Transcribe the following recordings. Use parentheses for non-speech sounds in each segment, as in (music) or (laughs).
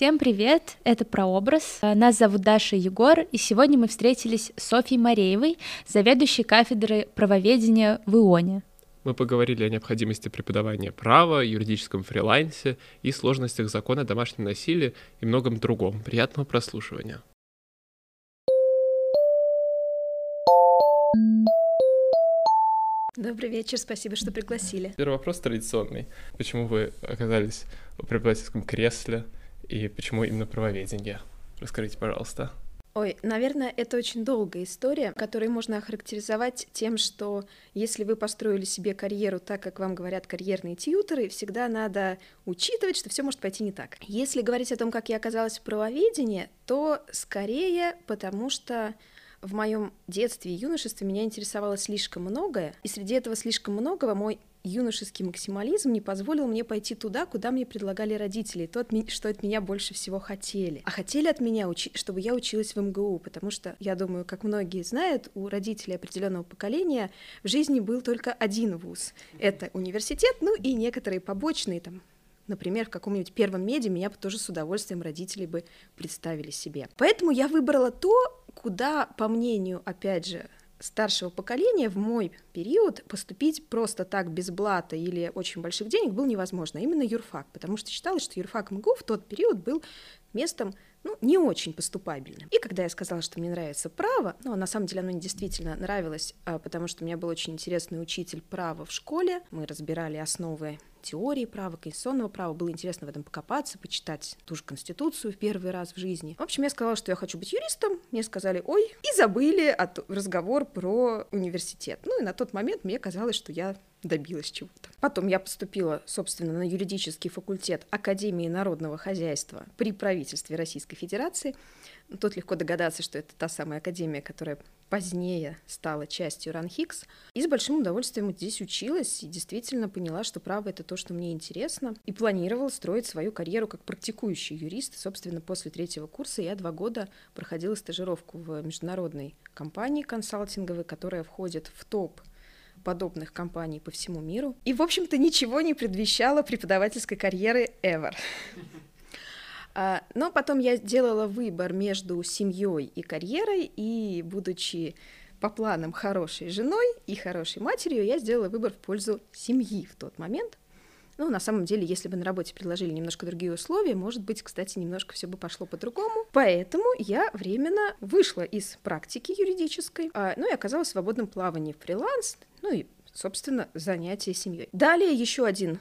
Всем привет, это «Прообраз». Нас зовут Даша Егор, и сегодня мы встретились с Софьей Мареевой, заведующей кафедрой правоведения в ИОНе. Мы поговорили о необходимости преподавания права, юридическом фрилансе и сложностях закона о домашнем насилии и многом другом. Приятного прослушивания. Добрый вечер, спасибо, что пригласили. Первый вопрос традиционный. Почему вы оказались в преподавательском кресле и почему именно правоведение? Расскажите, пожалуйста. Ой, наверное, это очень долгая история, которую можно охарактеризовать тем, что если вы построили себе карьеру так, как вам говорят карьерные тьютеры, всегда надо учитывать, что все может пойти не так. Если говорить о том, как я оказалась в правоведении, то скорее потому, что в моем детстве и юношестве меня интересовало слишком многое, и среди этого слишком многого мой юношеский максимализм не позволил мне пойти туда, куда мне предлагали родители, то, что от меня больше всего хотели. А хотели от меня, учи, чтобы я училась в МГУ, потому что, я думаю, как многие знают, у родителей определенного поколения в жизни был только один вуз. Это университет, ну и некоторые побочные там Например, в каком-нибудь первом меди меня бы тоже с удовольствием родители бы представили себе. Поэтому я выбрала то, куда, по мнению, опять же, старшего поколения в мой период поступить просто так без блата или очень больших денег было невозможно, а именно юрфак, потому что считалось, что юрфак МГУ в тот период был местом ну, не очень поступабельным. И когда я сказала, что мне нравится право, ну, на самом деле оно мне действительно нравилось, а, потому что у меня был очень интересный учитель права в школе, мы разбирали основы теории права, конституционного права. Было интересно в этом покопаться, почитать ту же Конституцию в первый раз в жизни. В общем, я сказала, что я хочу быть юристом. Мне сказали, ой, и забыли от разговор про университет. Ну и на тот момент мне казалось, что я добилась чего-то. Потом я поступила, собственно, на юридический факультет Академии народного хозяйства при правительстве Российской Федерации. Тут легко догадаться, что это та самая академия, которая позднее стала частью РАНХИКС. И с большим удовольствием здесь училась и действительно поняла, что право — это то, что мне интересно. И планировала строить свою карьеру как практикующий юрист. Собственно, после третьего курса я два года проходила стажировку в международной компании консалтинговой, которая входит в топ подобных компаний по всему миру. И, в общем-то, ничего не предвещало преподавательской карьеры ever. Но потом я сделала выбор между семьей и карьерой, и будучи по планам хорошей женой и хорошей матерью, я сделала выбор в пользу семьи в тот момент. Ну, на самом деле, если бы на работе предложили немножко другие условия, может быть, кстати, немножко все бы пошло по-другому. Поэтому я временно вышла из практики юридической, а, ну и оказалась в свободном плавании в фриланс, ну и собственно, занятия семьей. Далее еще один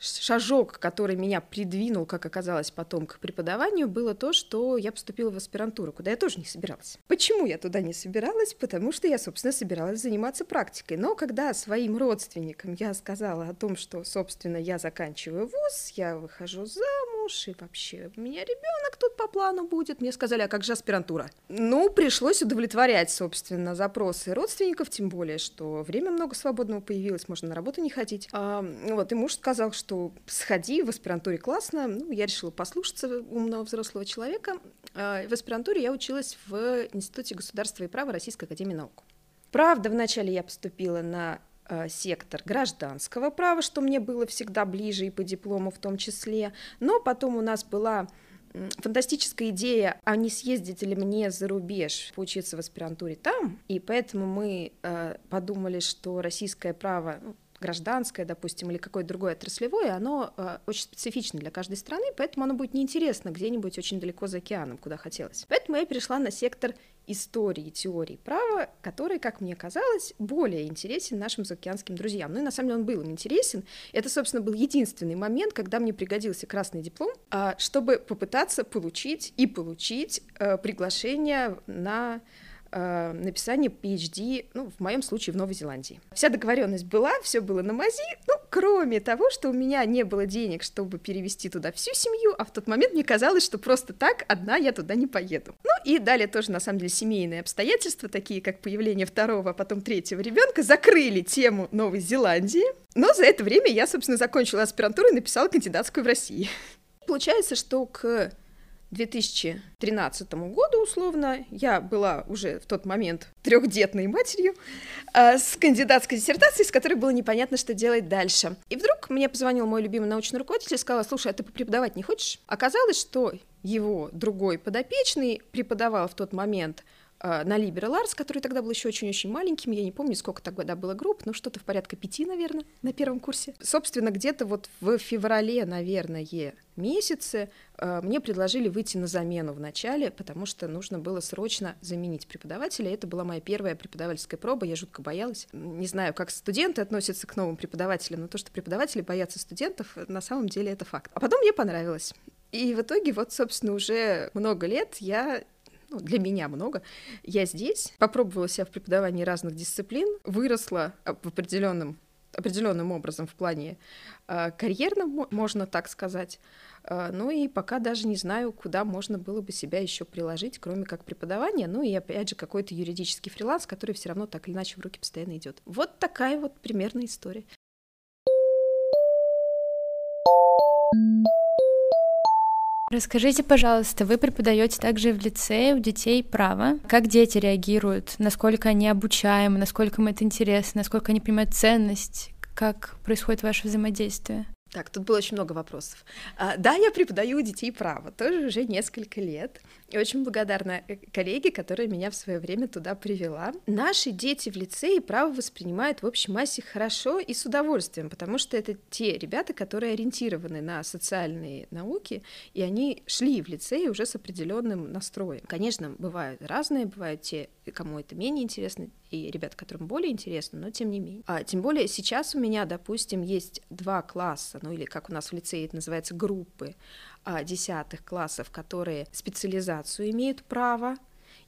шажок, который меня придвинул, как оказалось потом, к преподаванию, было то, что я поступила в аспирантуру, куда я тоже не собиралась. Почему я туда не собиралась? Потому что я, собственно, собиралась заниматься практикой. Но когда своим родственникам я сказала о том, что, собственно, я заканчиваю вуз, я выхожу замуж, и вообще у меня ребенок тут по плану будет, мне сказали, а как же аспирантура? Ну, пришлось удовлетворять, собственно, запросы родственников, тем более, что время много свободного появилось, можно на работу не ходить. А, вот, и муж сказал, что сходи, в аспирантуре классно. Ну, я решила послушаться умного взрослого человека. А, в аспирантуре я училась в Институте государства и права Российской академии наук. Правда, вначале я поступила на сектор гражданского права, что мне было всегда ближе и по диплому в том числе. Но потом у нас была фантастическая идея, а не съездить ли мне за рубеж поучиться в аспирантуре там, и поэтому мы э, подумали, что российское право, ну, гражданское, допустим, или какое-то другое отраслевое, оно э, очень специфично для каждой страны, поэтому оно будет неинтересно где-нибудь очень далеко за океаном, куда хотелось. Поэтому я перешла на сектор истории теории права, который, как мне казалось, более интересен нашим заокеанским друзьям. Ну и на самом деле он был им интересен. Это, собственно, был единственный момент, когда мне пригодился красный диплом, э, чтобы попытаться получить и получить э, приглашение на э, написание PhD, ну, в моем случае, в Новой Зеландии. Вся договоренность была, все было на мази, ну, кроме того, что у меня не было денег, чтобы перевести туда всю семью, а в тот момент мне казалось, что просто так одна я туда не поеду. Ну, и далее тоже, на самом деле, семейные обстоятельства, такие как появление второго, а потом третьего ребенка, закрыли тему Новой Зеландии. Но за это время я, собственно, закончила аспирантуру и написала кандидатскую в России. Получается, что к 2013 году, условно, я была уже в тот момент трехдетной матерью э, с кандидатской диссертацией, с которой было непонятно, что делать дальше. И вдруг мне позвонил мой любимый научный руководитель и сказал, слушай, а ты преподавать не хочешь? Оказалось, что его другой подопечный преподавал в тот момент на Liberal Arts, который тогда был еще очень-очень маленьким, я не помню, сколько тогда было групп, но что-то в порядка пяти, наверное, на первом курсе. Собственно, где-то вот в феврале, наверное, месяце а, мне предложили выйти на замену в начале, потому что нужно было срочно заменить преподавателя. Это была моя первая преподавательская проба, я жутко боялась. Не знаю, как студенты относятся к новым преподавателям, но то, что преподаватели боятся студентов, на самом деле это факт. А потом мне понравилось. И в итоге вот, собственно, уже много лет я ну, для меня много. Я здесь попробовала себя в преподавании разных дисциплин, выросла в определенном определенным образом в плане э, карьерном, можно так сказать. Э, ну и пока даже не знаю, куда можно было бы себя еще приложить, кроме как преподавания. Ну и опять же какой-то юридический фриланс, который все равно так или иначе в руки постоянно идет. Вот такая вот примерная история. Расскажите, пожалуйста, вы преподаете также в лицее у детей право. Как дети реагируют? Насколько они обучаемы? Насколько им это интересно? Насколько они понимают ценность? Как происходит ваше взаимодействие? Так, тут было очень много вопросов. А, да, я преподаю у детей право, тоже уже несколько лет. И очень благодарна э, коллеге, которая меня в свое время туда привела. Наши дети в лицее право воспринимают в общей массе хорошо и с удовольствием, потому что это те ребята, которые ориентированы на социальные науки, и они шли в лицей уже с определенным настроем. Конечно, бывают разные, бывают те, кому это менее интересно, и ребята, которым более интересно, но тем не менее. А, тем более сейчас у меня, допустим, есть два класса, ну или как у нас в лицее это называется, группы десятых классов, которые специализацию имеют право,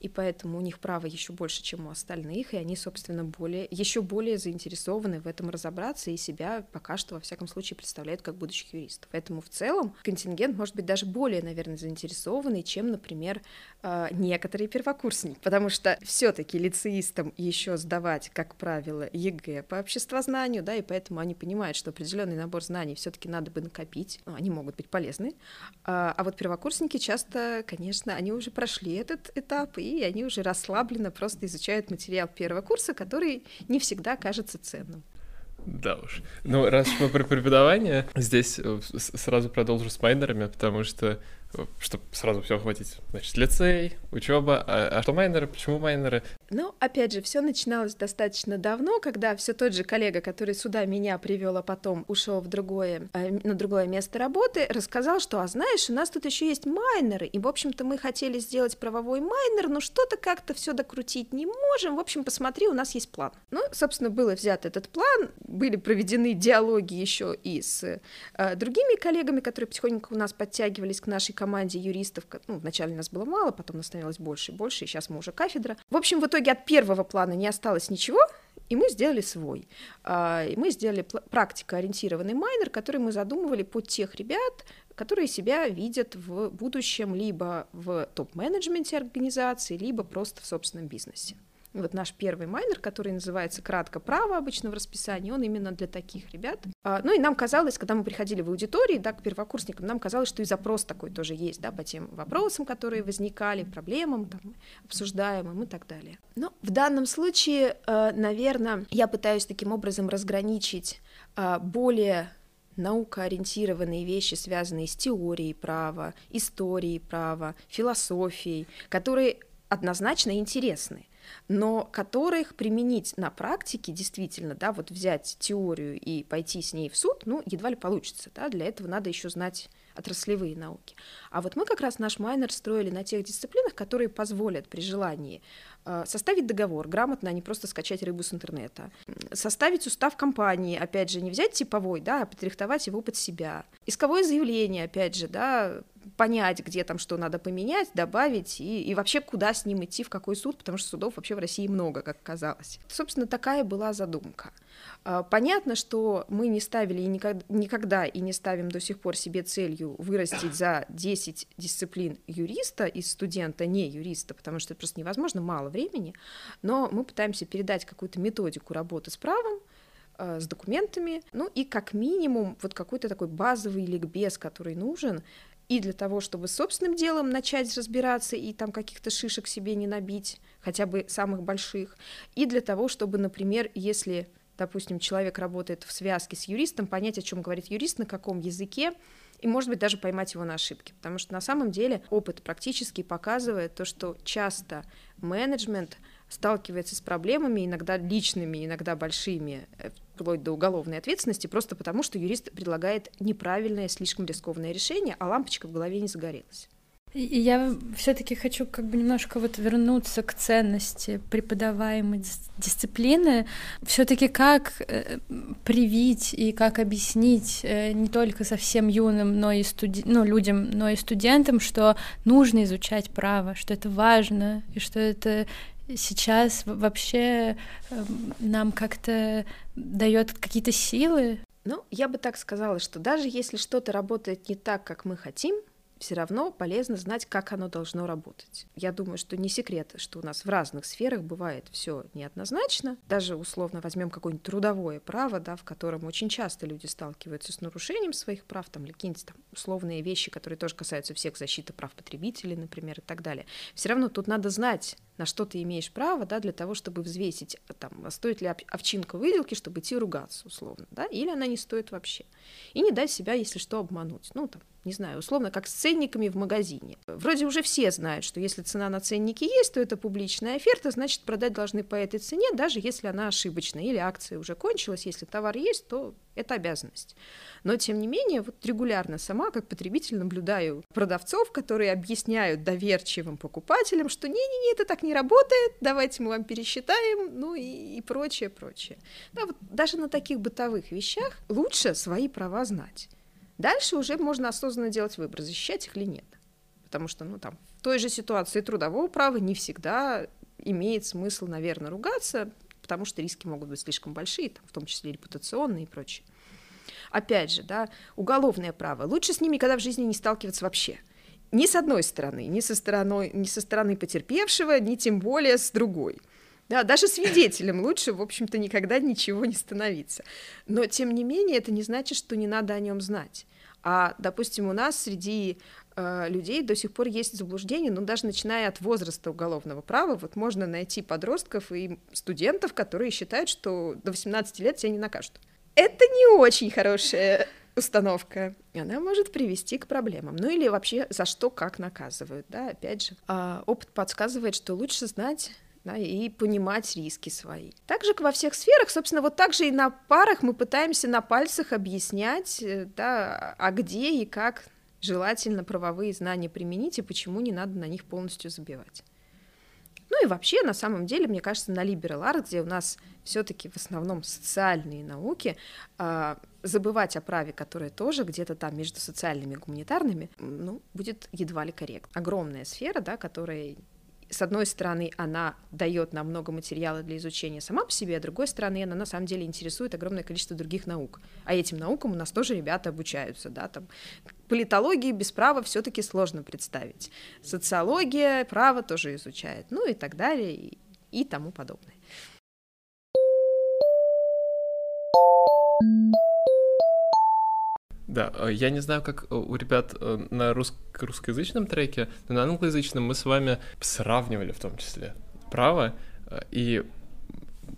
и поэтому у них право еще больше, чем у остальных, и они, собственно, более, еще более заинтересованы в этом разобраться и себя пока что, во всяком случае, представляют как будущих юристов. Поэтому в целом контингент может быть даже более, наверное, заинтересованный, чем, например, а, некоторые первокурсники, потому что все-таки лицеистам еще сдавать, как правило, ЕГЭ по обществознанию, да, и поэтому они понимают, что определенный набор знаний все-таки надо бы накопить, ну, они могут быть полезны, а, а вот первокурсники часто, конечно, они уже прошли этот этап и и они уже расслабленно просто изучают материал первого курса, который не всегда кажется ценным. Да уж. Ну, раз мы про преподавание, здесь э, сразу продолжу с майнерами, потому что чтобы сразу все охватить. Значит, лицей, учеба. А, а что майнеры? Почему майнеры? Ну, опять же, все начиналось достаточно давно, когда все тот же коллега, который сюда меня привел, а потом ушел в другое, э, на другое место работы, рассказал, что, а знаешь, у нас тут еще есть майнеры, и, в общем-то, мы хотели сделать правовой майнер, но что-то как-то все докрутить не можем. В общем, посмотри, у нас есть план. Ну, собственно, был взят этот план, были проведены диалоги еще и с э, другими коллегами, которые потихоньку у нас подтягивались к нашей команде юристов, ну, вначале нас было мало, потом нас становилось больше и больше, и сейчас мы уже кафедра. В общем, в итоге от первого плана не осталось ничего, и мы сделали свой. А, и мы сделали практикоориентированный майнер, который мы задумывали под тех ребят, которые себя видят в будущем либо в топ-менеджменте организации, либо просто в собственном бизнесе. Вот наш первый майнер, который называется кратко право обычно в расписании, он именно для таких ребят. А, ну и нам казалось, когда мы приходили в аудитории, да, к первокурсникам, нам казалось, что и запрос такой тоже есть, да, по тем вопросам, которые возникали, проблемам, там, обсуждаемым и так далее. Но в данном случае, э, наверное, я пытаюсь таким образом разграничить э, более наукоориентированные вещи, связанные с теорией права, историей права, философией, которые однозначно интересны но которых применить на практике действительно, да, вот взять теорию и пойти с ней в суд, ну, едва ли получится, да, для этого надо еще знать отраслевые науки. А вот мы как раз наш майнер строили на тех дисциплинах, которые позволят при желании э, составить договор грамотно, а не просто скачать рыбу с интернета, составить устав компании, опять же, не взять типовой, да, а подрихтовать его под себя, исковое заявление, опять же, да, понять, где там что надо поменять, добавить, и, и вообще куда с ним идти, в какой суд, потому что судов вообще в России много, как казалось. Собственно, такая была задумка. А, понятно, что мы не ставили и никогда, и не ставим до сих пор себе целью вырастить за 10 дисциплин юриста из студента не юриста, потому что это просто невозможно, мало времени, но мы пытаемся передать какую-то методику работы с правом, а, с документами, ну и как минимум вот какой-то такой базовый ликбез, который нужен, и для того, чтобы собственным делом начать разбираться и там каких-то шишек себе не набить, хотя бы самых больших, и для того, чтобы, например, если допустим, человек работает в связке с юристом, понять, о чем говорит юрист, на каком языке, и, может быть, даже поймать его на ошибки. Потому что на самом деле опыт практически показывает то, что часто менеджмент сталкивается с проблемами, иногда личными, иногда большими, э, вплоть до уголовной ответственности, просто потому что юрист предлагает неправильное, слишком рискованное решение, а лампочка в голове не загорелась. И я все-таки хочу как бы немножко вот вернуться к ценности преподаваемой дисциплины. Все-таки как э, привить и как объяснить э, не только совсем юным, но и студи... ну, людям, но и студентам, что нужно изучать право, что это важно и что это сейчас вообще э, нам как-то дает какие-то силы. Ну, я бы так сказала, что даже если что-то работает не так, как мы хотим, все равно полезно знать, как оно должно работать. Я думаю, что не секрет, что у нас в разных сферах бывает все неоднозначно. Даже условно возьмем какое-нибудь трудовое право, да, в котором очень часто люди сталкиваются с нарушением своих прав, там, какие-нибудь там условные вещи, которые тоже касаются всех защиты прав потребителей, например, и так далее. Все равно тут надо знать, на что ты имеешь право, да, для того, чтобы взвесить, там, а стоит ли овчинка выделки, чтобы идти ругаться, условно, да, или она не стоит вообще. И не дать себя, если что, обмануть. Ну, там, не знаю, условно, как с ценниками в магазине. Вроде уже все знают, что если цена на ценнике есть, то это публичная оферта, значит, продать должны по этой цене, даже если она ошибочная, или акция уже кончилась, если товар есть, то это обязанность. Но, тем не менее, вот регулярно сама, как потребитель, наблюдаю продавцов, которые объясняют доверчивым покупателям, что не-не-не, это так не работает, давайте мы вам пересчитаем, ну и, и прочее, прочее. Да, вот даже на таких бытовых вещах лучше свои права знать. Дальше уже можно осознанно делать выбор, защищать их или нет. Потому что, ну, там, в той же ситуации трудового права не всегда имеет смысл, наверное, ругаться, потому что риски могут быть слишком большие, там, в том числе репутационные и прочее. Опять же, да, уголовное право. Лучше с ними никогда в жизни не сталкиваться вообще. Ни с одной стороны, ни со стороны, ни со стороны потерпевшего, ни тем более с другой. Да, даже свидетелем лучше, в общем-то, никогда ничего не становиться. Но, тем не менее, это не значит, что не надо о нем знать. А, допустим, у нас среди людей до сих пор есть заблуждение, ну, даже начиная от возраста уголовного права, вот можно найти подростков и студентов, которые считают, что до 18 лет тебя не накажут. Это не очень хорошая установка. Она может привести к проблемам. Ну или вообще за что, как наказывают, да, опять же. А опыт подсказывает, что лучше знать да, и понимать риски свои. Также во всех сферах, собственно, вот так же и на парах мы пытаемся на пальцах объяснять, э, да, а где и как желательно правовые знания применить и почему не надо на них полностью забивать. Ну и вообще, на самом деле, мне кажется, на Liberal Arts, где у нас все-таки в основном социальные науки, а, забывать о праве, которое тоже где-то там между социальными и гуманитарными, ну, будет едва ли корректно. Огромная сфера, да, которая с одной стороны, она дает нам много материала для изучения сама по себе, а с другой стороны, она на самом деле интересует огромное количество других наук. А этим наукам у нас тоже ребята обучаются, да, там политологии без права все-таки сложно представить. Социология, право тоже изучает, ну и так далее, и, и тому подобное. Да, э, я не знаю, как э, у ребят э, на рус... русскоязычном треке, но на англоязычном мы с вами сравнивали в том числе. Право, и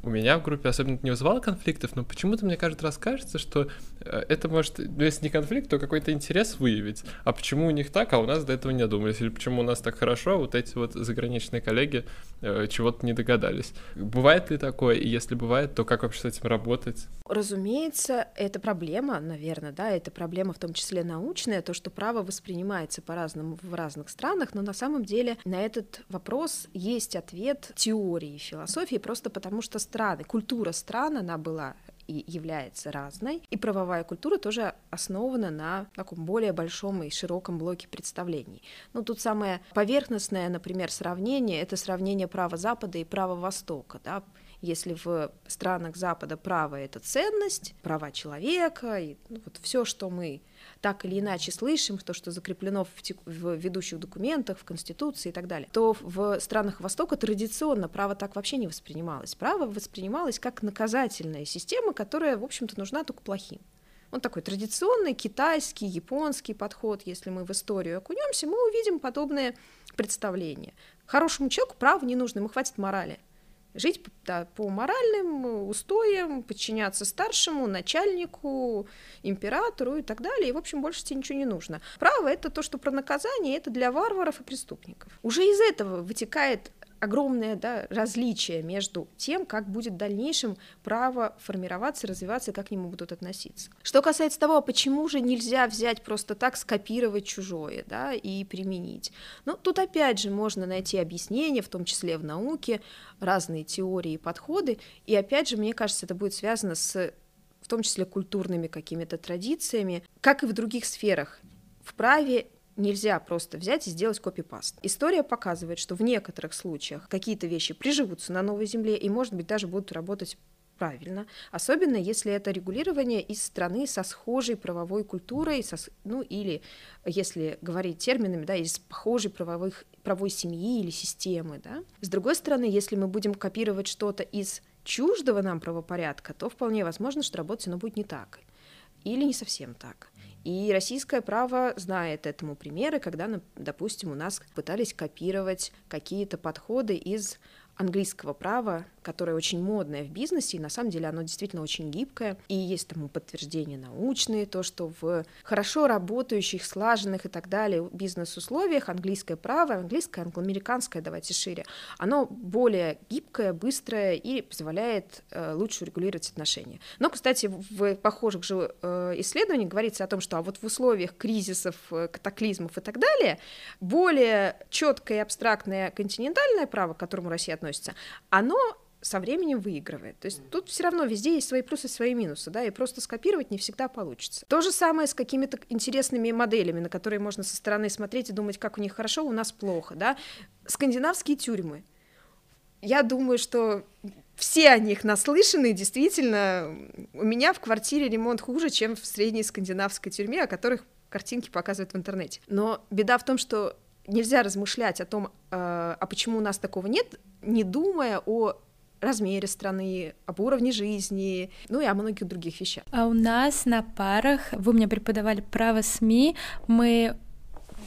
у меня в группе особенно не вызывало конфликтов, но почему-то мне каждый раз кажется, что э, это может, ну, если не конфликт, то какой-то интерес выявить. А почему у них так, а у нас до этого не додумались? Или почему у нас так хорошо, а вот эти вот заграничные коллеги э, чего-то не догадались? Бывает ли такое? И если бывает, то как вообще с этим работать? Разумеется, это проблема, наверное, да, это проблема в том числе научная, то, что право воспринимается по-разному в разных странах, но на самом деле на этот вопрос есть ответ теории философии, просто потому что страны, культура стран, она была и является разной. И правовая культура тоже основана на таком более большом и широком блоке представлений. Ну, тут самое поверхностное, например, сравнение — это сравнение права Запада и права Востока. Да? Если в странах Запада право — это ценность, права человека, и ну, вот все, что мы так или иначе слышим, то, что закреплено в, тек- в ведущих документах, в Конституции и так далее, то в странах Востока традиционно право так вообще не воспринималось. Право воспринималось как наказательная система, которая, в общем-то, нужна только плохим. Он такой традиционный китайский, японский подход. Если мы в историю окунемся, мы увидим подобное представление. Хорошему человеку право не нужно, ему хватит морали. Жить да, по моральным устоям, подчиняться старшему, начальнику, императору и так далее. И, в общем, больше тебе ничего не нужно. Право — это то, что про наказание, это для варваров и преступников. Уже из этого вытекает огромное да, различие между тем, как будет в дальнейшем право формироваться, развиваться, как к нему будут относиться. Что касается того, почему же нельзя взять просто так, скопировать чужое да, и применить. Ну, тут опять же можно найти объяснение, в том числе в науке, разные теории и подходы, и опять же, мне кажется, это будет связано с в том числе культурными какими-то традициями, как и в других сферах. В праве нельзя просто взять и сделать копипаст. История показывает, что в некоторых случаях какие-то вещи приживутся на новой земле и, может быть, даже будут работать правильно, особенно если это регулирование из страны со схожей правовой культурой, со, ну или, если говорить терминами, да, из похожей правовых, правовой семьи или системы. Да. С другой стороны, если мы будем копировать что-то из чуждого нам правопорядка, то вполне возможно, что работать оно будет не так или не совсем так. И российское право знает этому примеры, когда, допустим, у нас пытались копировать какие-то подходы из английского права, которое очень модное в бизнесе, и на самом деле оно действительно очень гибкое, и есть тому подтверждения научные, то, что в хорошо работающих, слаженных и так далее бизнес-условиях английское право, английское, англоамериканское, давайте шире, оно более гибкое, быстрое и позволяет э, лучше регулировать отношения. Но, кстати, в похожих же э, исследованиях говорится о том, что а вот в условиях кризисов, э, катаклизмов и так далее, более четкое и абстрактное континентальное право, к которому Россия относится, оно со временем выигрывает. То есть тут все равно везде есть свои плюсы, свои минусы, да, и просто скопировать не всегда получится. То же самое с какими-то интересными моделями, на которые можно со стороны смотреть и думать, как у них хорошо, у нас плохо, да. Скандинавские тюрьмы. Я думаю, что все о них наслышаны, действительно, у меня в квартире ремонт хуже, чем в средней скандинавской тюрьме, о которых картинки показывают в интернете. Но беда в том, что нельзя размышлять о том, э, а почему у нас такого нет, не думая о размере страны, об уровне жизни, ну и о многих других вещах. А у нас на парах, вы мне преподавали право СМИ, мы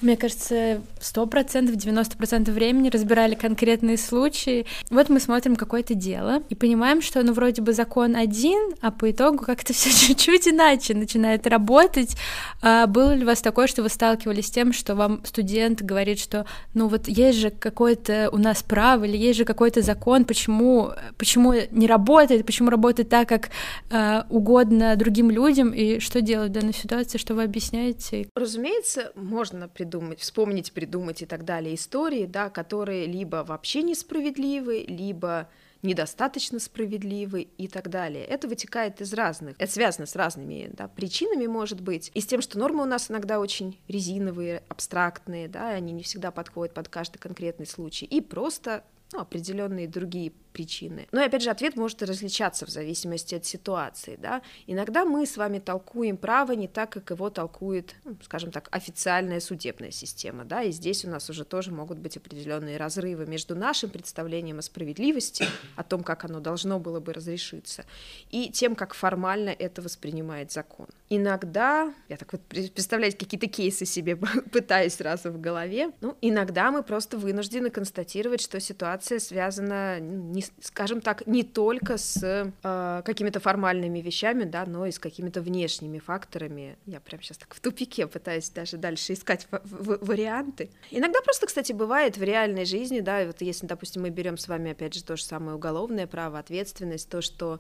мне кажется, сто процентов, 90 процентов времени разбирали конкретные случаи. Вот мы смотрим какое-то дело и понимаем, что ну вроде бы закон один, а по итогу как-то (laughs) все чуть-чуть иначе начинает работать. А было ли у вас такое, что вы сталкивались с тем, что вам студент говорит, что ну вот есть же какое-то у нас право или есть же какой-то закон, почему, почему не работает, почему работает так, как э, угодно другим людям, и что делать в данной ситуации, что вы объясняете? Разумеется, можно придумать придумать, вспомнить, придумать и так далее истории, да, которые либо вообще несправедливы, либо недостаточно справедливы и так далее. Это вытекает из разных, это связано с разными да, причинами, может быть, и с тем, что нормы у нас иногда очень резиновые, абстрактные, да, они не всегда подходят под каждый конкретный случай, и просто ну, определенные другие причины. Но, опять же, ответ может различаться в зависимости от ситуации. Да? Иногда мы с вами толкуем право не так, как его толкует, ну, скажем так, официальная судебная система. Да? И здесь у нас уже тоже могут быть определенные разрывы между нашим представлением о справедливости, о том, как оно должно было бы разрешиться, и тем, как формально это воспринимает закон. Иногда, я так вот представлять какие-то кейсы себе (laughs) пытаюсь сразу в голове, ну, иногда мы просто вынуждены констатировать, что ситуация связана не скажем так, не только с э, какими-то формальными вещами, да, но и с какими-то внешними факторами. Я прям сейчас так в тупике пытаюсь даже дальше искать варианты. Иногда просто, кстати, бывает в реальной жизни, да, вот если, допустим, мы берем с вами, опять же, то же самое уголовное право, ответственность, то, что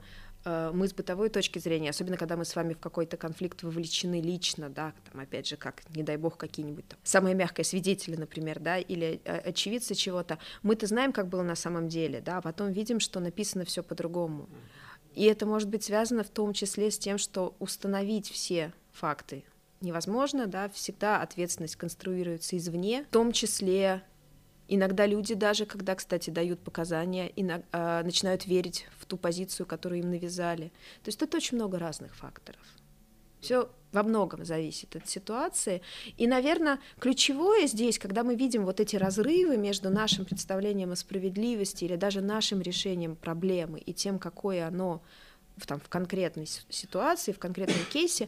мы с бытовой точки зрения, особенно когда мы с вами в какой-то конфликт вовлечены лично, да, там, опять же, как, не дай бог, какие-нибудь там самые мягкие свидетели, например, да, или э, очевидцы чего-то, мы-то знаем, как было на самом деле, да, а потом видим, что написано все по-другому. И это может быть связано в том числе с тем, что установить все факты невозможно, да, всегда ответственность конструируется извне, в том числе Иногда люди даже, когда, кстати, дают показания, иногда, начинают верить в ту позицию, которую им навязали. То есть тут очень много разных факторов. Все во многом зависит от ситуации. И, наверное, ключевое здесь, когда мы видим вот эти разрывы между нашим представлением о справедливости или даже нашим решением проблемы и тем, какое оно в, там, в конкретной ситуации, в конкретном кейсе,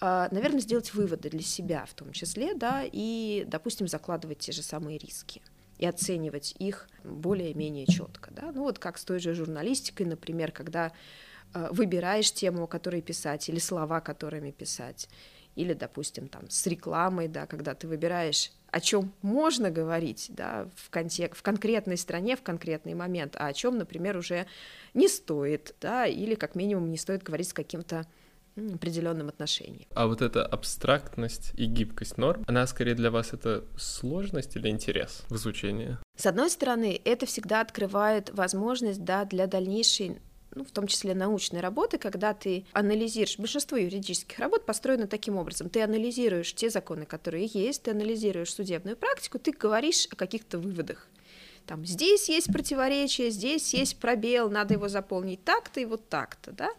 э, наверное, сделать выводы для себя в том числе, да, и, допустим, закладывать те же самые риски. И оценивать их более-менее четко. Да? Ну вот как с той же журналистикой, например, когда э, выбираешь тему, о которой писать, или слова, которыми писать, или, допустим, там с рекламой, да, когда ты выбираешь о чем можно говорить да, в, контек- в конкретной стране, в конкретный момент, а о чем, например, уже не стоит, да, или как минимум не стоит говорить с каким-то определенном отношении. А вот эта абстрактность и гибкость норм, она скорее для вас это сложность или интерес в изучении? С одной стороны, это всегда открывает возможность да, для дальнейшей ну, в том числе научной работы, когда ты анализируешь, большинство юридических работ построено таким образом, ты анализируешь те законы, которые есть, ты анализируешь судебную практику, ты говоришь о каких-то выводах. Там, здесь есть противоречие, здесь есть пробел, надо его заполнить так-то и вот так-то, да.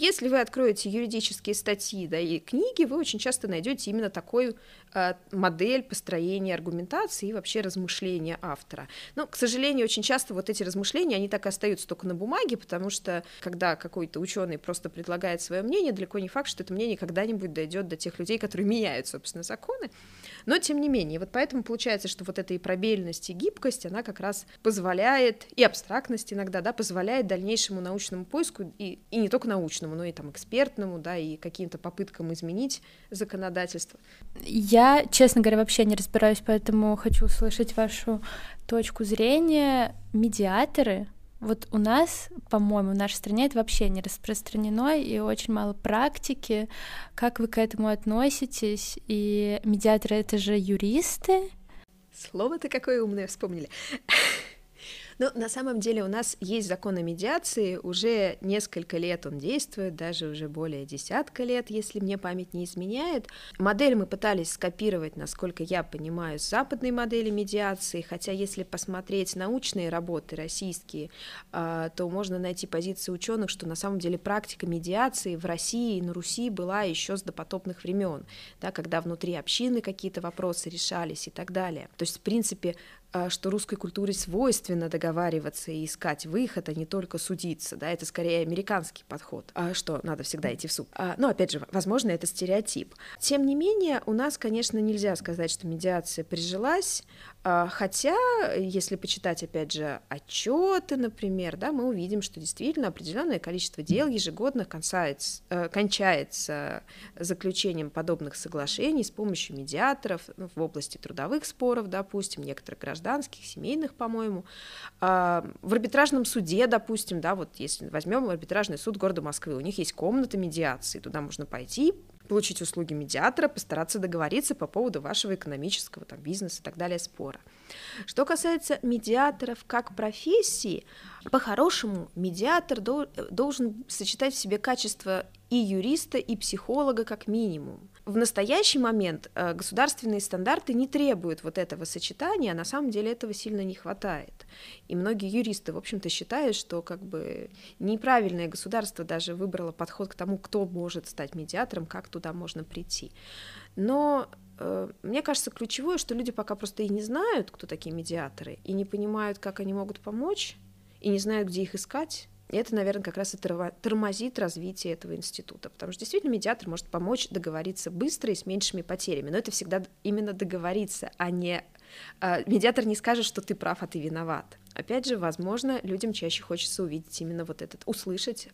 Если вы откроете юридические статьи да, и книги, вы очень часто найдете именно такую э, модель построения аргументации и вообще размышления автора. Но, к сожалению, очень часто вот эти размышления, они так и остаются только на бумаге, потому что когда какой-то ученый просто предлагает свое мнение, далеко не факт, что это мнение когда-нибудь дойдет до тех людей, которые меняют, собственно, законы. Но тем не менее, вот поэтому получается, что вот эта и пробельность, и гибкость, она как раз позволяет, и абстрактность иногда, да, позволяет дальнейшему научному поиску, и, и не только научному, но и там экспертному, да, и каким-то попыткам изменить законодательство. Я, честно говоря, вообще не разбираюсь, поэтому хочу услышать вашу точку зрения. Медиаторы вот у нас, по-моему, в нашей стране это вообще не распространено и очень мало практики. Как вы к этому относитесь? И медиаторы — это же юристы? Слово-то какое умное вспомнили. (laughs) Но на самом деле у нас есть закон о медиации, уже несколько лет он действует, даже уже более десятка лет, если мне память не изменяет. Модель мы пытались скопировать, насколько я понимаю, с западной модели медиации, хотя если посмотреть научные работы российские, а, то можно найти позиции ученых, что на самом деле практика медиации в России и на Руси была еще с допотопных времен, да, когда внутри общины какие-то вопросы решались и так далее. То есть, в принципе, что русской культуре свойственно договариваться и искать выход, а не только судиться, да, это скорее американский подход, а что надо всегда идти в суд. А, но, опять же, возможно, это стереотип. Тем не менее, у нас, конечно, нельзя сказать, что медиация прижилась, а, хотя, если почитать, опять же, отчеты, например, да, мы увидим, что действительно определенное количество дел ежегодно кончается, э, кончается заключением подобных соглашений с помощью медиаторов в области трудовых споров, допустим, некоторых гражданских, семейных, по-моему. А, в арбитражном суде, допустим, да, вот если возьмем арбитражный суд города Москвы, у них есть комната медиации, туда можно пойти, получить услуги медиатора, постараться договориться по поводу вашего экономического, там, бизнеса и так далее спора. Что касается медиаторов как профессии, по-хорошему медиатор должен сочетать в себе качество и юриста, и психолога как минимум. В настоящий момент э, государственные стандарты не требуют вот этого сочетания, а на самом деле этого сильно не хватает. И многие юристы, в общем-то, считают, что как бы неправильное государство даже выбрало подход к тому, кто может стать медиатором, как туда можно прийти. Но э, мне кажется, ключевое, что люди пока просто и не знают, кто такие медиаторы, и не понимают, как они могут помочь, и не знают, где их искать. Это, наверное, как раз и тормозит развитие этого института, потому что действительно медиатор может помочь договориться быстро и с меньшими потерями, но это всегда именно договориться, а не а, медиатор не скажет, что ты прав, а ты виноват. Опять же, возможно, людям чаще хочется увидеть именно вот этот, услышать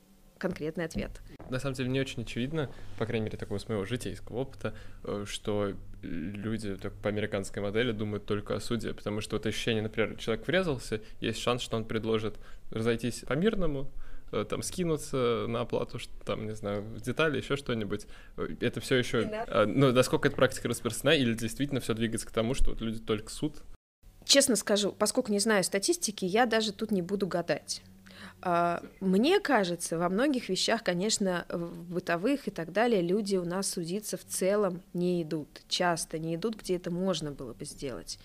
конкретный ответ. На самом деле, не очень очевидно, по крайней мере, такого с моего житейского опыта, э, что люди так, по американской модели думают только о суде, потому что вот ощущение, например, человек врезался, есть шанс, что он предложит разойтись по-мирному, э, там скинуться на оплату, что там, не знаю, детали, еще что-нибудь. Э, это все еще, а, ну, насколько эта практика распространена, или действительно все двигается к тому, что вот люди только суд? Честно скажу, поскольку не знаю статистики, я даже тут не буду гадать. А, мне кажется, во многих вещах, конечно, в бытовых и так далее, люди у нас судиться в целом не идут, часто не идут, где это можно было бы сделать.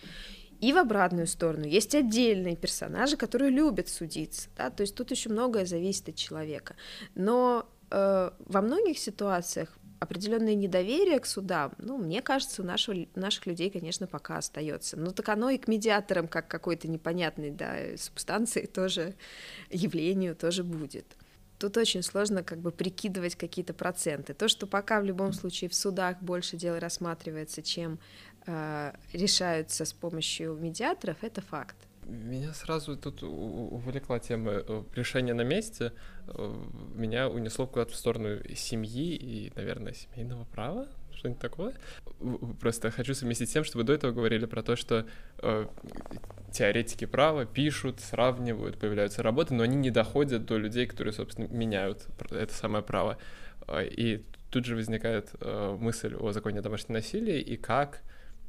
И в обратную сторону есть отдельные персонажи, которые любят судиться, да, то есть тут еще многое зависит от человека. Но э, во многих ситуациях определенное недоверие к судам, ну, мне кажется, у нашего, наших людей, конечно, пока остается. Ну, так оно и к медиаторам, как какой-то непонятной, да, субстанции (laughs) тоже, явлению тоже будет. Тут очень сложно как бы прикидывать какие-то проценты. То, что пока в любом случае в судах больше дел рассматривается, чем э, решаются с помощью медиаторов, это факт. Меня сразу тут увлекла тема э, решения на месте. Э, меня унесло куда-то в сторону семьи и, наверное, семейного права что-нибудь такое. Просто хочу совместить с тем, что вы до этого говорили про то, что э, теоретики права пишут, сравнивают, появляются работы, но они не доходят до людей, которые, собственно, меняют это самое право. Э, и тут же возникает э, мысль о законе о домашнем насилии и как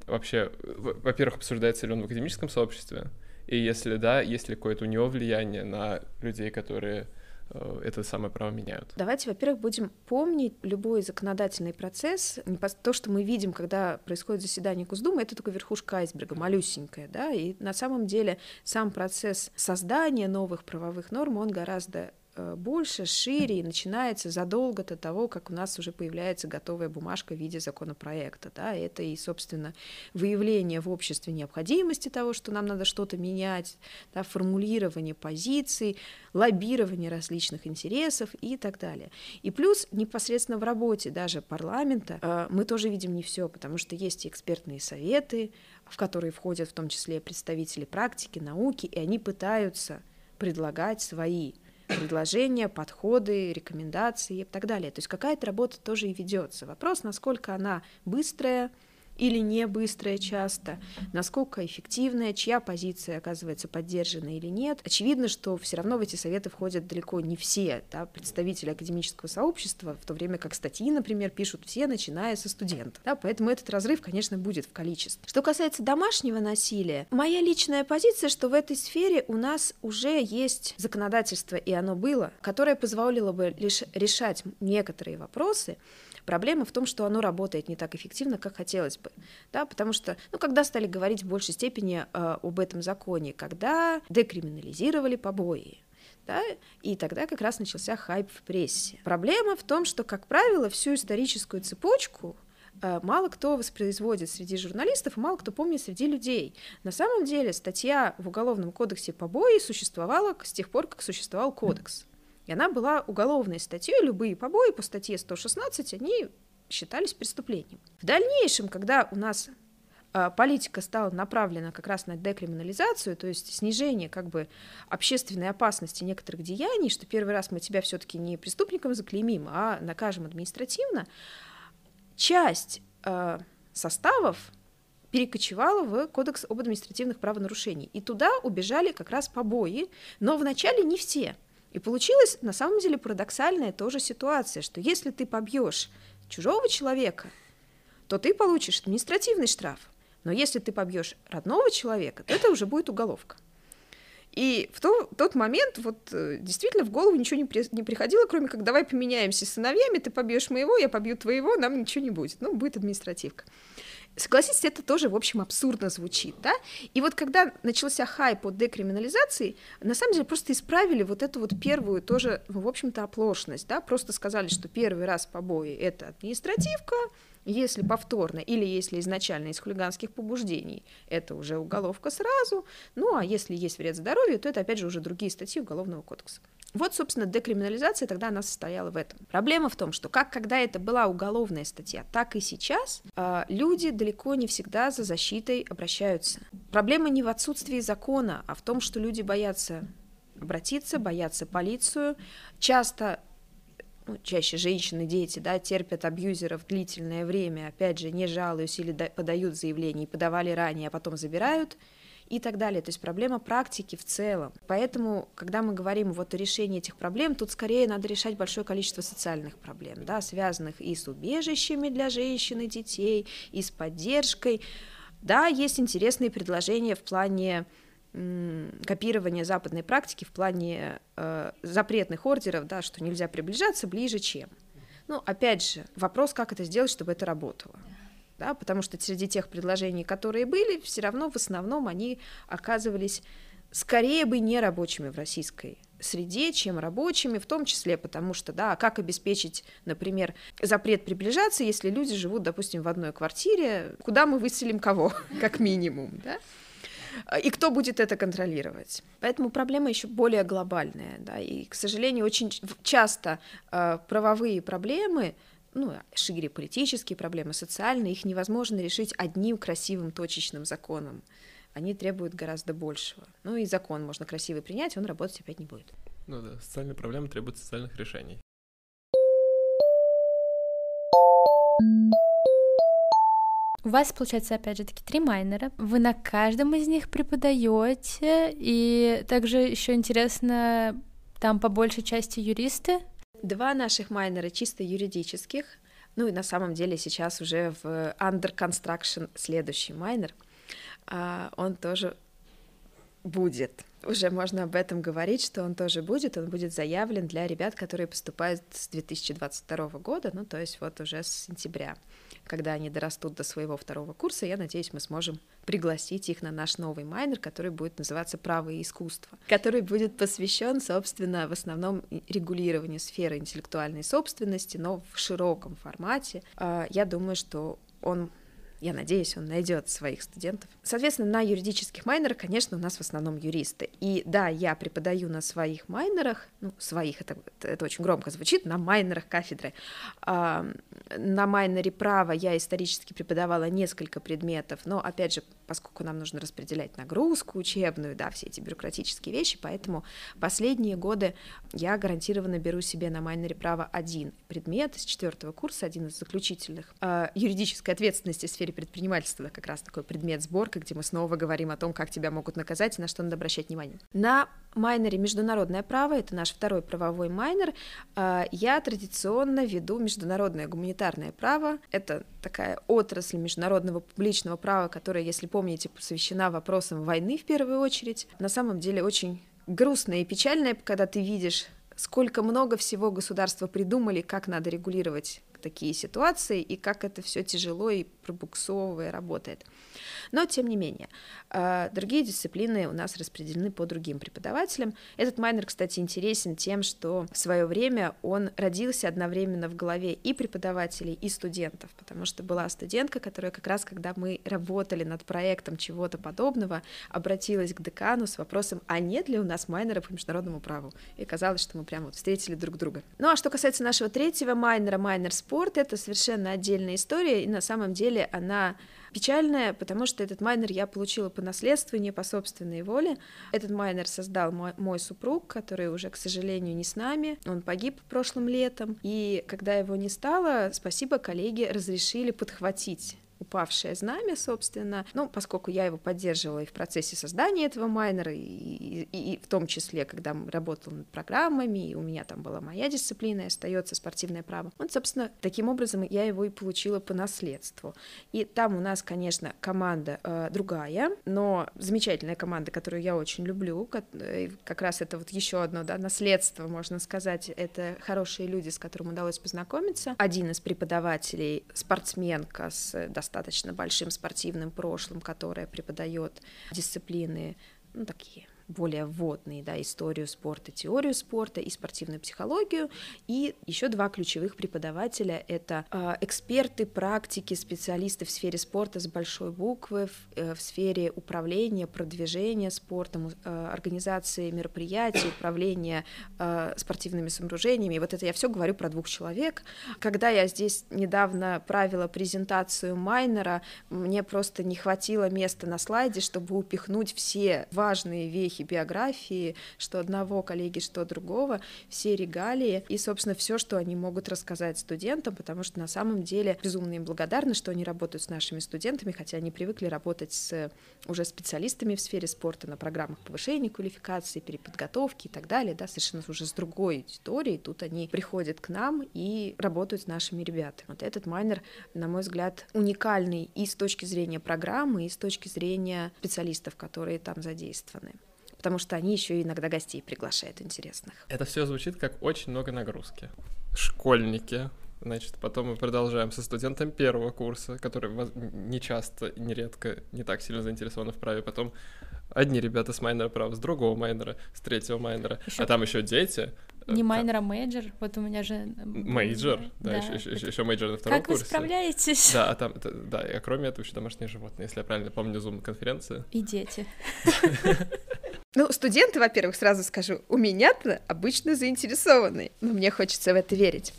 вообще, во-первых, обсуждается ли он в академическом сообществе, и если да, есть ли какое-то у него влияние на людей, которые это самое право меняют. Давайте, во-первых, будем помнить любой законодательный процесс. То, что мы видим, когда происходит заседание Госдумы, это только верхушка айсберга, малюсенькая, да, и на самом деле сам процесс создания новых правовых норм, он гораздо Э, больше, шире и начинается задолго до того, как у нас уже появляется готовая бумажка в виде законопроекта. Да? Это и, собственно, выявление в обществе необходимости того, что нам надо что-то менять, да? формулирование позиций, лоббирование различных интересов и так далее. И плюс непосредственно в работе даже парламента э, мы тоже видим не все, потому что есть и экспертные советы, в которые входят в том числе представители практики, науки, и они пытаются предлагать свои предложения, подходы, рекомендации и так далее. То есть какая-то работа тоже и ведется. Вопрос, насколько она быстрая, или не быстрая часто, насколько эффективная, чья позиция оказывается поддержана или нет. Очевидно, что все равно в эти советы входят далеко не все да, представители академического сообщества, в то время как статьи, например, пишут все, начиная со студентов. Да, поэтому этот разрыв, конечно, будет в количестве. Что касается домашнего насилия, моя личная позиция, что в этой сфере у нас уже есть законодательство, и оно было, которое позволило бы лишь решать некоторые вопросы, Проблема в том, что оно работает не так эффективно, как хотелось бы, да, потому что, ну, когда стали говорить в большей степени э, об этом законе, когда декриминализировали побои, да, и тогда как раз начался хайп в прессе. Проблема в том, что, как правило, всю историческую цепочку э, мало кто воспроизводит среди журналистов, мало кто помнит среди людей. На самом деле статья в Уголовном кодексе побои существовала с тех пор, как существовал кодекс. И она была уголовной статьей, любые побои по статье 116, они считались преступлением. В дальнейшем, когда у нас а, политика стала направлена как раз на декриминализацию, то есть снижение как бы общественной опасности некоторых деяний, что первый раз мы тебя все-таки не преступником заклеймим, а накажем административно, часть э, составов перекочевала в Кодекс об административных правонарушениях. И туда убежали как раз побои, но вначале не все – и получилась на самом деле парадоксальная тоже ситуация, что если ты побьешь чужого человека, то ты получишь административный штраф. Но если ты побьешь родного человека, то это уже будет уголовка. И в то, тот момент вот э, действительно в голову ничего не, при, не приходило, кроме как давай поменяемся сыновьями, ты побьешь моего, я побью твоего, нам ничего не будет. Ну, будет административка. Согласитесь, это тоже, в общем, абсурдно звучит, да? И вот когда начался хайп от декриминализации, на самом деле просто исправили вот эту вот первую тоже, в общем-то, оплошность, да? Просто сказали, что первый раз побои — это административка, если повторно или если изначально из хулиганских побуждений, это уже уголовка сразу. Ну, а если есть вред здоровью, то это, опять же, уже другие статьи Уголовного кодекса. Вот, собственно, декриминализация тогда она состояла в этом. Проблема в том, что как когда это была уголовная статья, так и сейчас э, люди далеко не всегда за защитой обращаются. Проблема не в отсутствии закона, а в том, что люди боятся обратиться, боятся полицию. Часто ну, чаще женщины, дети, да, терпят абьюзеров длительное время, опять же, не жалуюсь или подают заявление, и подавали ранее, а потом забирают – и так далее. То есть проблема практики в целом. Поэтому, когда мы говорим вот о решении этих проблем, тут скорее надо решать большое количество социальных проблем, да, связанных и с убежищами для женщин и детей, и с поддержкой. Да, есть интересные предложения в плане копирования западной практики в плане э, запретных ордеров, да, что нельзя приближаться ближе, чем. Ну, опять же, вопрос, как это сделать, чтобы это работало да, потому что среди тех предложений, которые были, все равно в основном они оказывались скорее бы не рабочими в российской среде, чем рабочими, в том числе потому что, да, как обеспечить, например, запрет приближаться, если люди живут, допустим, в одной квартире, куда мы выселим кого, (laughs) как минимум, да? И кто будет это контролировать? Поэтому проблема еще более глобальная, да, и, к сожалению, очень часто э, правовые проблемы ну, шире политические проблемы, социальные, их невозможно решить одним красивым точечным законом. Они требуют гораздо большего. Ну и закон можно красивый принять, он работать опять не будет. Ну да, социальные проблемы требуют социальных решений. У вас, получается, опять же таки, три майнера. Вы на каждом из них преподаете, и также еще интересно, там по большей части юристы. Два наших майнера чисто юридических. Ну и на самом деле сейчас уже в under construction следующий майнер. А, он тоже будет. Уже можно об этом говорить, что он тоже будет. Он будет заявлен для ребят, которые поступают с 2022 года, ну то есть вот уже с сентября когда они дорастут до своего второго курса, я надеюсь, мы сможем пригласить их на наш новый майнер, который будет называться «Право и искусство», который будет посвящен, собственно, в основном регулированию сферы интеллектуальной собственности, но в широком формате. А, я думаю, что он я надеюсь, он найдет своих студентов. Соответственно, на юридических майнерах, конечно, у нас в основном юристы. И да, я преподаю на своих майнерах, ну, своих, это, это очень громко звучит, на майнерах кафедры. А, на майнере права я исторически преподавала несколько предметов, но, опять же, поскольку нам нужно распределять нагрузку учебную, да, все эти бюрократические вещи, поэтому последние годы я гарантированно беру себе на майнере права один предмет с четвертого курса, один из заключительных. А, юридической ответственности в сфере сфере предпринимательства, как раз такой предмет сборка, где мы снова говорим о том, как тебя могут наказать и на что надо обращать внимание. На майнере международное право, это наш второй правовой майнер, а, я традиционно веду международное гуманитарное право. Это такая отрасль международного публичного права, которая, если помните, посвящена вопросам войны в первую очередь. На самом деле очень грустная и печальная, когда ты видишь сколько много всего государства придумали, как надо регулировать такие ситуации и как это все тяжело и пробуксовывая работает. Но, тем не менее, а, другие дисциплины у нас распределены по другим преподавателям. Этот майнер, кстати, интересен тем, что в свое время он родился одновременно в голове и преподавателей, и студентов, потому что была студентка, которая как раз, когда мы работали над проектом чего-то подобного, обратилась к декану с вопросом, а нет ли у нас майнера по международному праву? И казалось, что мы прямо вот встретили друг друга. Ну а что касается нашего третьего майнера, майнер спорт, это совершенно отдельная история, и на самом деле она печальная, потому что этот майнер я получила по наследству, не по собственной воле. Этот майнер создал мой, мой супруг, который уже, к сожалению, не с нами. Он погиб прошлым летом, и когда его не стало, спасибо коллеги разрешили подхватить упавшее знамя, собственно. Ну, поскольку я его поддерживала и в процессе создания этого майнера, и, и, и в том числе, когда работала над программами, и у меня там была моя дисциплина, и остается спортивное право. Вот, собственно, таким образом я его и получила по наследству. И там у нас, конечно, команда э, другая, но замечательная команда, которую я очень люблю, как, э, как раз это вот еще одно, да, наследство, можно сказать, это хорошие люди, с которыми удалось познакомиться. Один из преподавателей, спортсменка с достаточно достаточно большим спортивным прошлым, которая преподает дисциплины ну, такие более вводные, да, историю спорта, теорию спорта и спортивную психологию. И еще два ключевых преподавателя — это э, эксперты, практики, специалисты в сфере спорта с большой буквы, в, э, в сфере управления, продвижения спортом, э, организации мероприятий, управления э, спортивными сооружениями. Вот это я все говорю про двух человек. Когда я здесь недавно правила презентацию Майнера, мне просто не хватило места на слайде, чтобы упихнуть все важные вехи успехи биографии, что одного коллеги, что другого, все регалии и, собственно, все, что они могут рассказать студентам, потому что на самом деле безумно им благодарны, что они работают с нашими студентами, хотя они привыкли работать с уже специалистами в сфере спорта на программах повышения квалификации, переподготовки и так далее, да, совершенно уже с другой аудиторией. Тут они приходят к нам и работают с нашими ребятами. Вот этот майнер, на мой взгляд, уникальный и с точки зрения программы, и с точки зрения специалистов, которые там задействованы потому что они еще иногда гостей приглашают интересных. Это все звучит как очень много нагрузки. Школьники, Значит, потом мы продолжаем со студентом первого курса, который не часто, нередко не так сильно заинтересованы в праве. Потом одни ребята с minor а права, с другого minor а, с третьего minor а, ещё... а там еще дети. Не minor, а major. Вот у меня же... Major, да, да. Еще, еще, еще major на втором как курсе. Как вы справляетесь? Да, а там, да, а кроме этого еще домашние животные, если я правильно помню, зум-конференции. И дети. (laughs) Ну, студенты, во-первых, сразу скажу, у меня-то обычно заинтересованы, но мне хочется в это верить.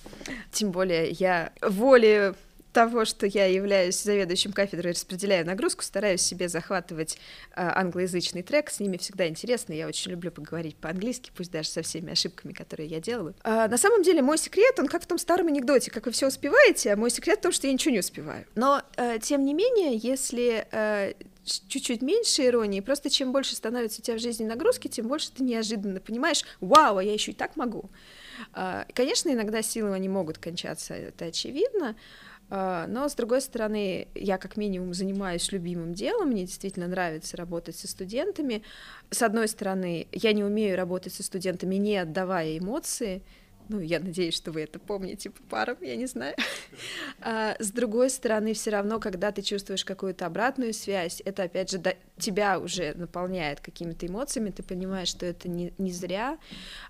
Тем более я воле того, что я являюсь заведующим кафедрой распределяю нагрузку, стараюсь себе захватывать э, англоязычный трек, с ними всегда интересно, я очень люблю поговорить по-английски, пусть даже со всеми ошибками, которые я делаю. А, на самом деле мой секрет, он как в том старом анекдоте, как вы все успеваете, а мой секрет в том, что я ничего не успеваю. Но, э, тем не менее, если э, чуть-чуть меньше иронии, просто чем больше становится у тебя в жизни нагрузки, тем больше ты неожиданно понимаешь, вау, а я еще и так могу. А, конечно, иногда силы они могут кончаться, это очевидно, а, но, с другой стороны, я как минимум занимаюсь любимым делом, мне действительно нравится работать со студентами. С одной стороны, я не умею работать со студентами, не отдавая эмоции, ну, я надеюсь, что вы это помните по парам, я не знаю. (laughs) А, с другой стороны, все равно, когда ты чувствуешь какую-то обратную связь, это, опять же, до... тебя уже наполняет какими-то эмоциями, ты понимаешь, что это не, не зря.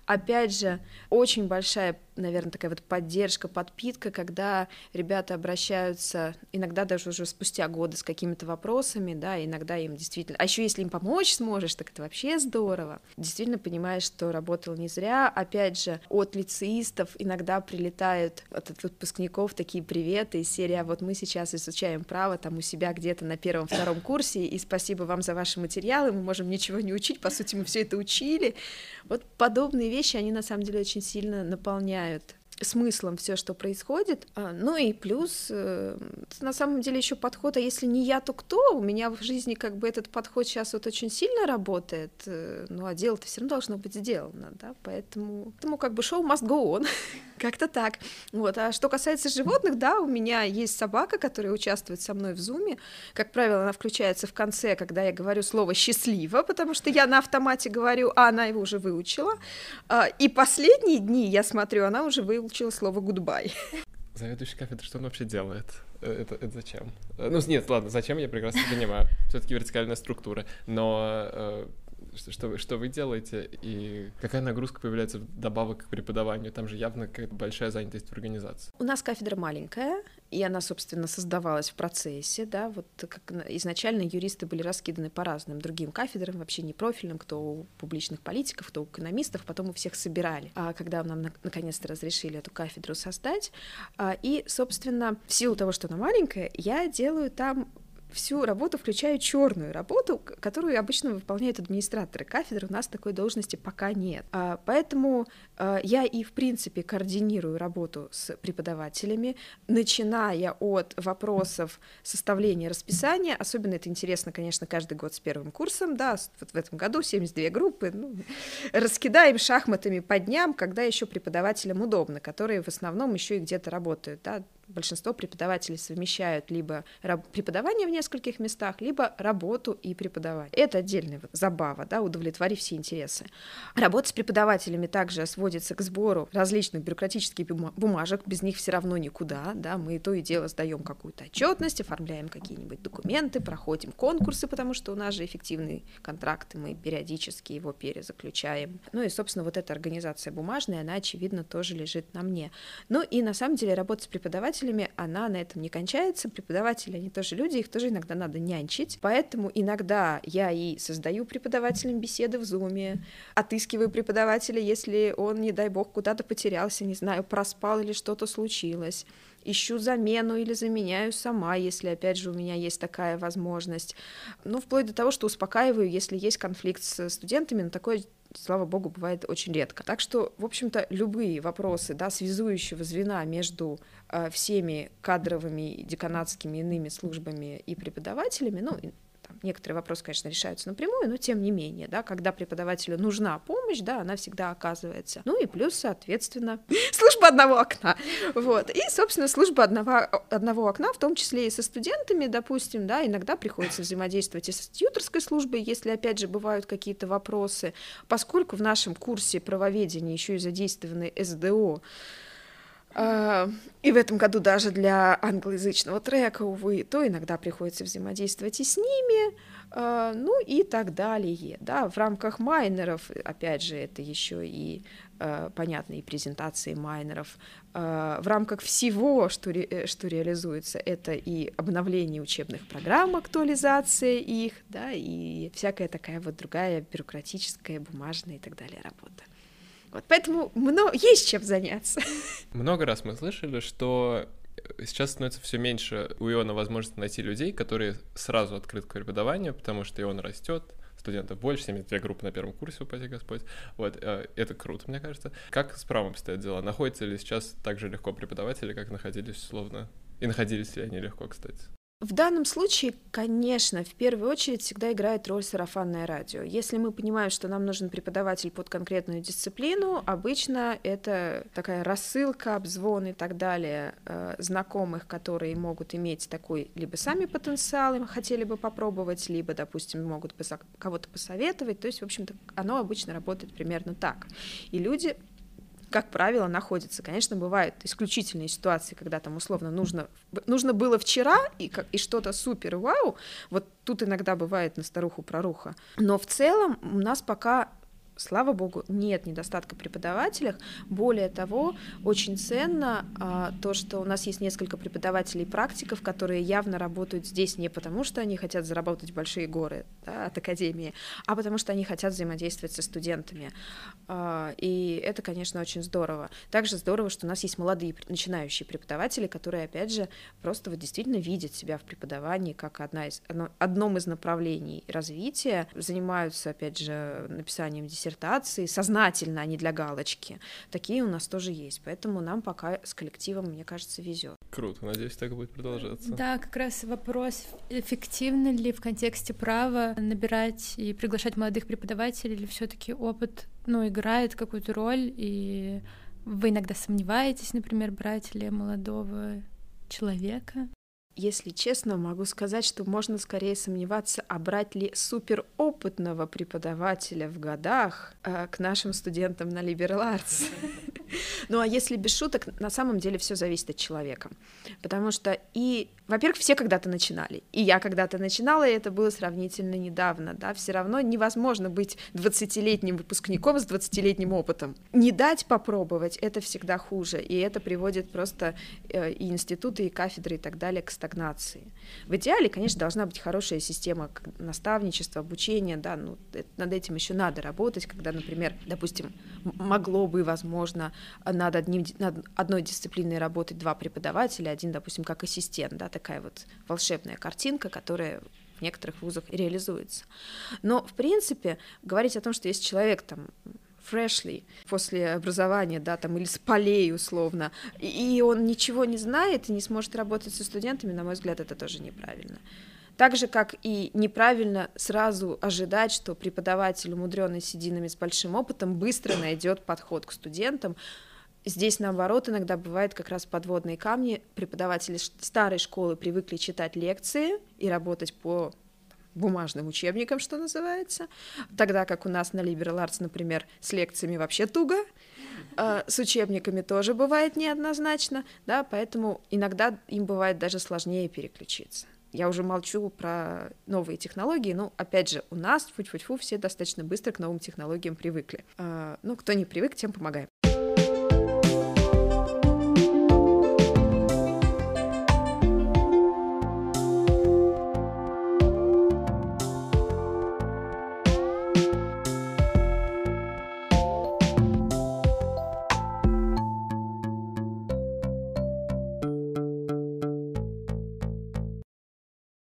Опять же, очень большая наверное, такая вот поддержка, подпитка, когда ребята обращаются, иногда даже уже спустя годы с какими-то вопросами, да, иногда им действительно, а еще если им помочь сможешь, так это вообще здорово. Действительно понимаешь, что работал не зря. Опять же, от лицеистов иногда прилетают от, выпускников такие приветы из серии, а вот мы сейчас изучаем право там у себя где-то на первом-втором курсе, и спасибо вам за ваши материалы, мы можем ничего не учить, по сути, мы все это учили. Вот подобные вещи, они на самом деле очень сильно наполняют смыслом все, что происходит. А, ну и плюс, э, на самом деле, еще подход, а если не я, то кто? У меня в жизни как бы этот подход сейчас вот очень сильно работает, э, ну а дело-то все равно должно быть сделано, да, поэтому, поэтому как бы шоу must go on, (laughs) как-то так. Вот, а что касается животных, да, у меня есть собака, которая участвует со мной в зуме, как правило, она включается в конце, когда я говорю слово «счастливо», потому что я на автомате говорю, а она его уже выучила, а, и последние дни, я смотрю, она уже выучила слово goodbye. Заведующий кафедры, что он вообще делает? Э, это, это зачем? Э, ну, нет, ладно, зачем, я прекрасно понимаю. все таки вертикальная структура. Но э, что, что, вы, что вы делаете и какая нагрузка появляется добавок к преподаванию? Там же явно какая-то большая занятость в организации. У нас кафедра маленькая, и она, собственно, создавалась в процессе, да, вот как изначально юристы были раскиданы по разным другим кафедрам, вообще не профильным, кто у публичных политиков, кто у экономистов, потом у всех собирали. А когда нам наконец-то разрешили эту кафедру создать, а, и, собственно, в силу того, что она маленькая, я делаю там всю работу, включая черную работу, которую обычно выполняют администраторы кафедры. У нас такой должности пока нет. А, поэтому а, я и, в принципе, координирую работу с преподавателями, начиная от вопросов составления расписания. Особенно это интересно, конечно, каждый год с первым курсом. Да, вот в этом году 72 группы. Ну, раскидаем шахматами по дням, когда еще преподавателям удобно, которые в основном еще и где-то работают. Да, большинство преподавателей совмещают либо преподавание в нескольких местах, либо работу и преподавание. Это отдельная вот забава, да, удовлетворив все интересы. Работа с преподавателями также сводится к сбору различных бюрократических бумажек, без них все равно никуда, да, мы то и дело сдаем какую-то отчетность, оформляем какие-нибудь документы, проходим конкурсы, потому что у нас же эффективный контракт, и мы периодически его перезаключаем. Ну и, собственно, вот эта организация бумажная, она, очевидно, тоже лежит на мне. Ну и, на самом деле, работа с преподавателем преподавателями, она на этом не кончается. Преподаватели, они тоже люди, их тоже иногда надо нянчить. Поэтому иногда я и создаю преподавателям беседы в Зуме, отыскиваю преподавателя, если он, не дай бог, куда-то потерялся, не знаю, проспал или что-то случилось ищу замену или заменяю сама, если, опять же, у меня есть такая возможность. Ну, вплоть до того, что успокаиваю, если есть конфликт с студентами, но такое слава богу, бывает очень редко. Так что, в общем-то, любые вопросы, да, связующего звена между э, всеми кадровыми, деканатскими иными службами и преподавателями, ну, там, некоторые вопросы, конечно, решаются напрямую, но тем не менее, да, когда преподавателю нужна помощь, да, она всегда оказывается. Ну и плюс, соответственно, (laughs) служба одного окна. Вот. И, собственно, служба одного, одного окна, в том числе и со студентами, допустим, да, иногда приходится взаимодействовать и со тьюторской службой, если, опять же, бывают какие-то вопросы, поскольку в нашем курсе правоведения еще и задействованы СДО, и в этом году даже для англоязычного трека, увы, то иногда приходится взаимодействовать и с ними, а, ну и так далее. Да, в рамках майнеров, опять же, это еще и а, понятные презентации майнеров. В рамках всего, что, ре, что реализуется, это и обновление учебных программ, актуализация их, да, и всякая такая вот другая бюрократическая, бумажная и так далее работа. Вот поэтому много, есть чем заняться. Много раз мы слышали, что сейчас становится все меньше у Иона возможности найти людей, которые сразу открыты к преподаванию, потому что Ион растет, студентов больше, 72 группы на первом курсе, упаси Господь. Вот, э, это круто, мне кажется. Как с правом стоят дела? Находятся ли сейчас так же легко преподаватели, как находились, условно? И находились ли они легко, кстати? В данном случае, конечно, в первую очередь всегда играет роль сарафанное радио. Если мы понимаем, что нам нужен преподаватель под конкретную дисциплину, обычно это такая рассылка, обзвон и так далее э, знакомых, которые могут иметь такой либо сами потенциал, им хотели бы попробовать, либо, допустим, могут кого-то посоветовать. То есть, в общем-то, оно обычно работает примерно так. И люди как правило, находится. Конечно, бывают исключительные ситуации, когда там условно нужно, нужно было вчера и, как, и что-то супер вау, вот тут иногда бывает на старуху проруха. Но в целом у нас пока слава богу, нет недостатка преподавателях. Более того, очень ценно а, то, что у нас есть несколько преподавателей практиков, которые явно работают здесь не потому, что они хотят заработать большие горы да, от академии, а потому что они хотят взаимодействовать со студентами. А, и это, конечно, очень здорово. Также здорово, что у нас есть молодые начинающие преподаватели, которые, опять же, просто вот действительно видят себя в преподавании как одна из, одно, одном из направлений развития, занимаются, опять же, написанием диссертации диссертации сознательно, а не для галочки. Такие у нас тоже есть. Поэтому нам пока с коллективом, мне кажется, везет. Круто, надеюсь, так будет продолжаться. Да, как раз вопрос, эффективно ли в контексте права набирать и приглашать молодых преподавателей, или все-таки опыт ну, играет какую-то роль, и вы иногда сомневаетесь, например, брать ли молодого человека? Если честно, могу сказать, что можно скорее сомневаться, а брать ли суперопытного преподавателя в годах э, к нашим студентам на Liberal Arts. (laughs) Ну а если без шуток, на самом деле все зависит от человека. Потому что и, во-первых, все когда-то начинали. И я когда-то начинала, и это было сравнительно недавно. Да? Все равно невозможно быть 20-летним выпускником с 20-летним опытом. Не дать попробовать — это всегда хуже. И это приводит просто э, и институты, и кафедры, и так далее к стагнации. В идеале, конечно, должна быть хорошая система наставничества, обучения, да, ну, над этим еще надо работать, когда, например, допустим, могло бы, возможно, над, одним, над одной дисциплиной работать два преподавателя, один, допустим, как ассистент, да, такая вот волшебная картинка, которая в некоторых вузах реализуется. Но, в принципе, говорить о том, что есть человек там freshly после образования, да, там, или с полей условно, и он ничего не знает и не сможет работать со студентами, на мой взгляд, это тоже неправильно. Так же, как и неправильно сразу ожидать, что преподаватель, умудренный сединами с большим опытом, быстро найдет подход к студентам. Здесь, наоборот, иногда бывает как раз подводные камни. Преподаватели старой школы привыкли читать лекции и работать по бумажным учебникам, что называется, тогда как у нас на Liberal Arts, например, с лекциями вообще туго, а с учебниками тоже бывает неоднозначно, да, поэтому иногда им бывает даже сложнее переключиться. Я уже молчу про новые технологии, но, опять же, у нас, фу фу фу все достаточно быстро к новым технологиям привыкли. А, ну, кто не привык, тем помогаем.